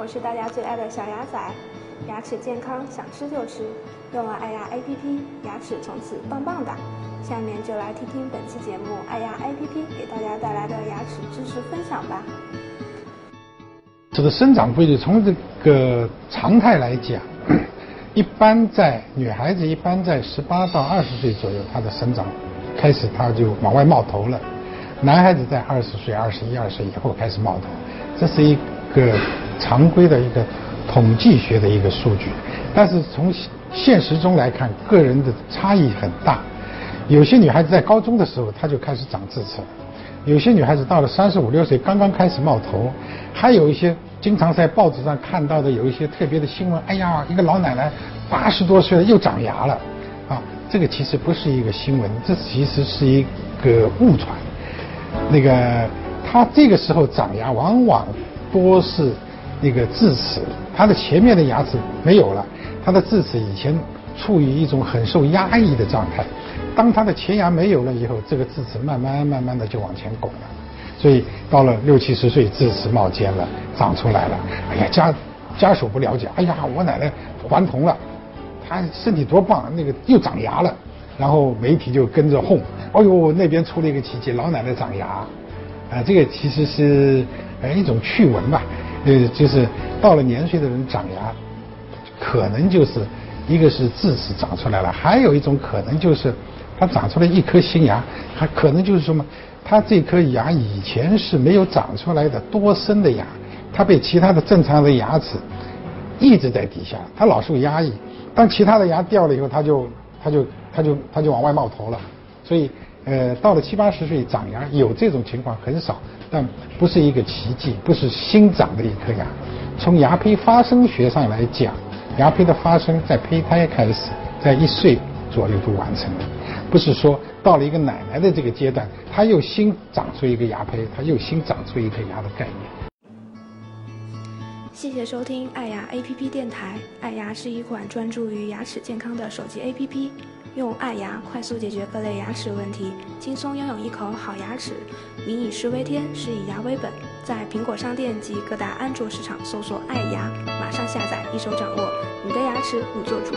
我是大家最爱的小牙仔，牙齿健康想吃就吃，用了爱牙 APP，牙齿从此棒棒哒。下面就来听听本期节目爱牙 APP 给大家带来的牙齿知识分享吧。这个生长规律从这个常态来讲，一般在女孩子一般在十八到二十岁左右，她的生长开始她就往外冒头了。男孩子在二十岁、二十一二岁以后开始冒头，这是一个常规的一个统计学的一个数据。但是从现实中来看，个人的差异很大。有些女孩子在高中的时候，她就开始长智齿了；有些女孩子到了三十五六岁，刚刚开始冒头；还有一些经常在报纸上看到的有一些特别的新闻，哎呀，一个老奶奶八十多岁了又长牙了，啊，这个其实不是一个新闻，这其实是一个误传。那个，他这个时候长牙，往往多是那个智齿，他的前面的牙齿没有了，他的智齿以前处于一种很受压抑的状态，当他的前牙没有了以后，这个智齿慢慢慢慢的就往前拱了，所以到了六七十岁，智齿冒尖了，长出来了，哎呀家家属不了解，哎呀我奶奶还童了，她身体多棒，那个又长牙了。然后媒体就跟着哄，哦呦，那边出了一个奇迹，老奶奶长牙，啊，这个其实是呃一种趣闻吧，呃，就是到了年岁的人长牙，可能就是一个是智齿长出来了，还有一种可能就是他长出来一颗新牙，还可能就是什么，他这颗牙以前是没有长出来的多生的牙，他被其他的正常的牙齿一直在底下，他老受压抑，当其他的牙掉了以后，他就他就。他就他就往外冒头了，所以呃到了七八十岁长牙有这种情况很少，但不是一个奇迹，不是新长的一颗牙。从牙胚发生学上来讲，牙胚的发生在胚胎开始，在一岁左右就完成了，不是说到了一个奶奶的这个阶段，它又新长出一个牙胚，它又新长出一颗牙的概念。谢谢收听爱牙 APP 电台，爱牙是一款专注于牙齿健康的手机 APP。用爱牙快速解决各类牙齿问题，轻松拥有一口好牙齿。民以食为天，食以牙为本。在苹果商店及各大安卓市场搜索“爱牙”，马上下载，一手掌握，你的牙齿你做主。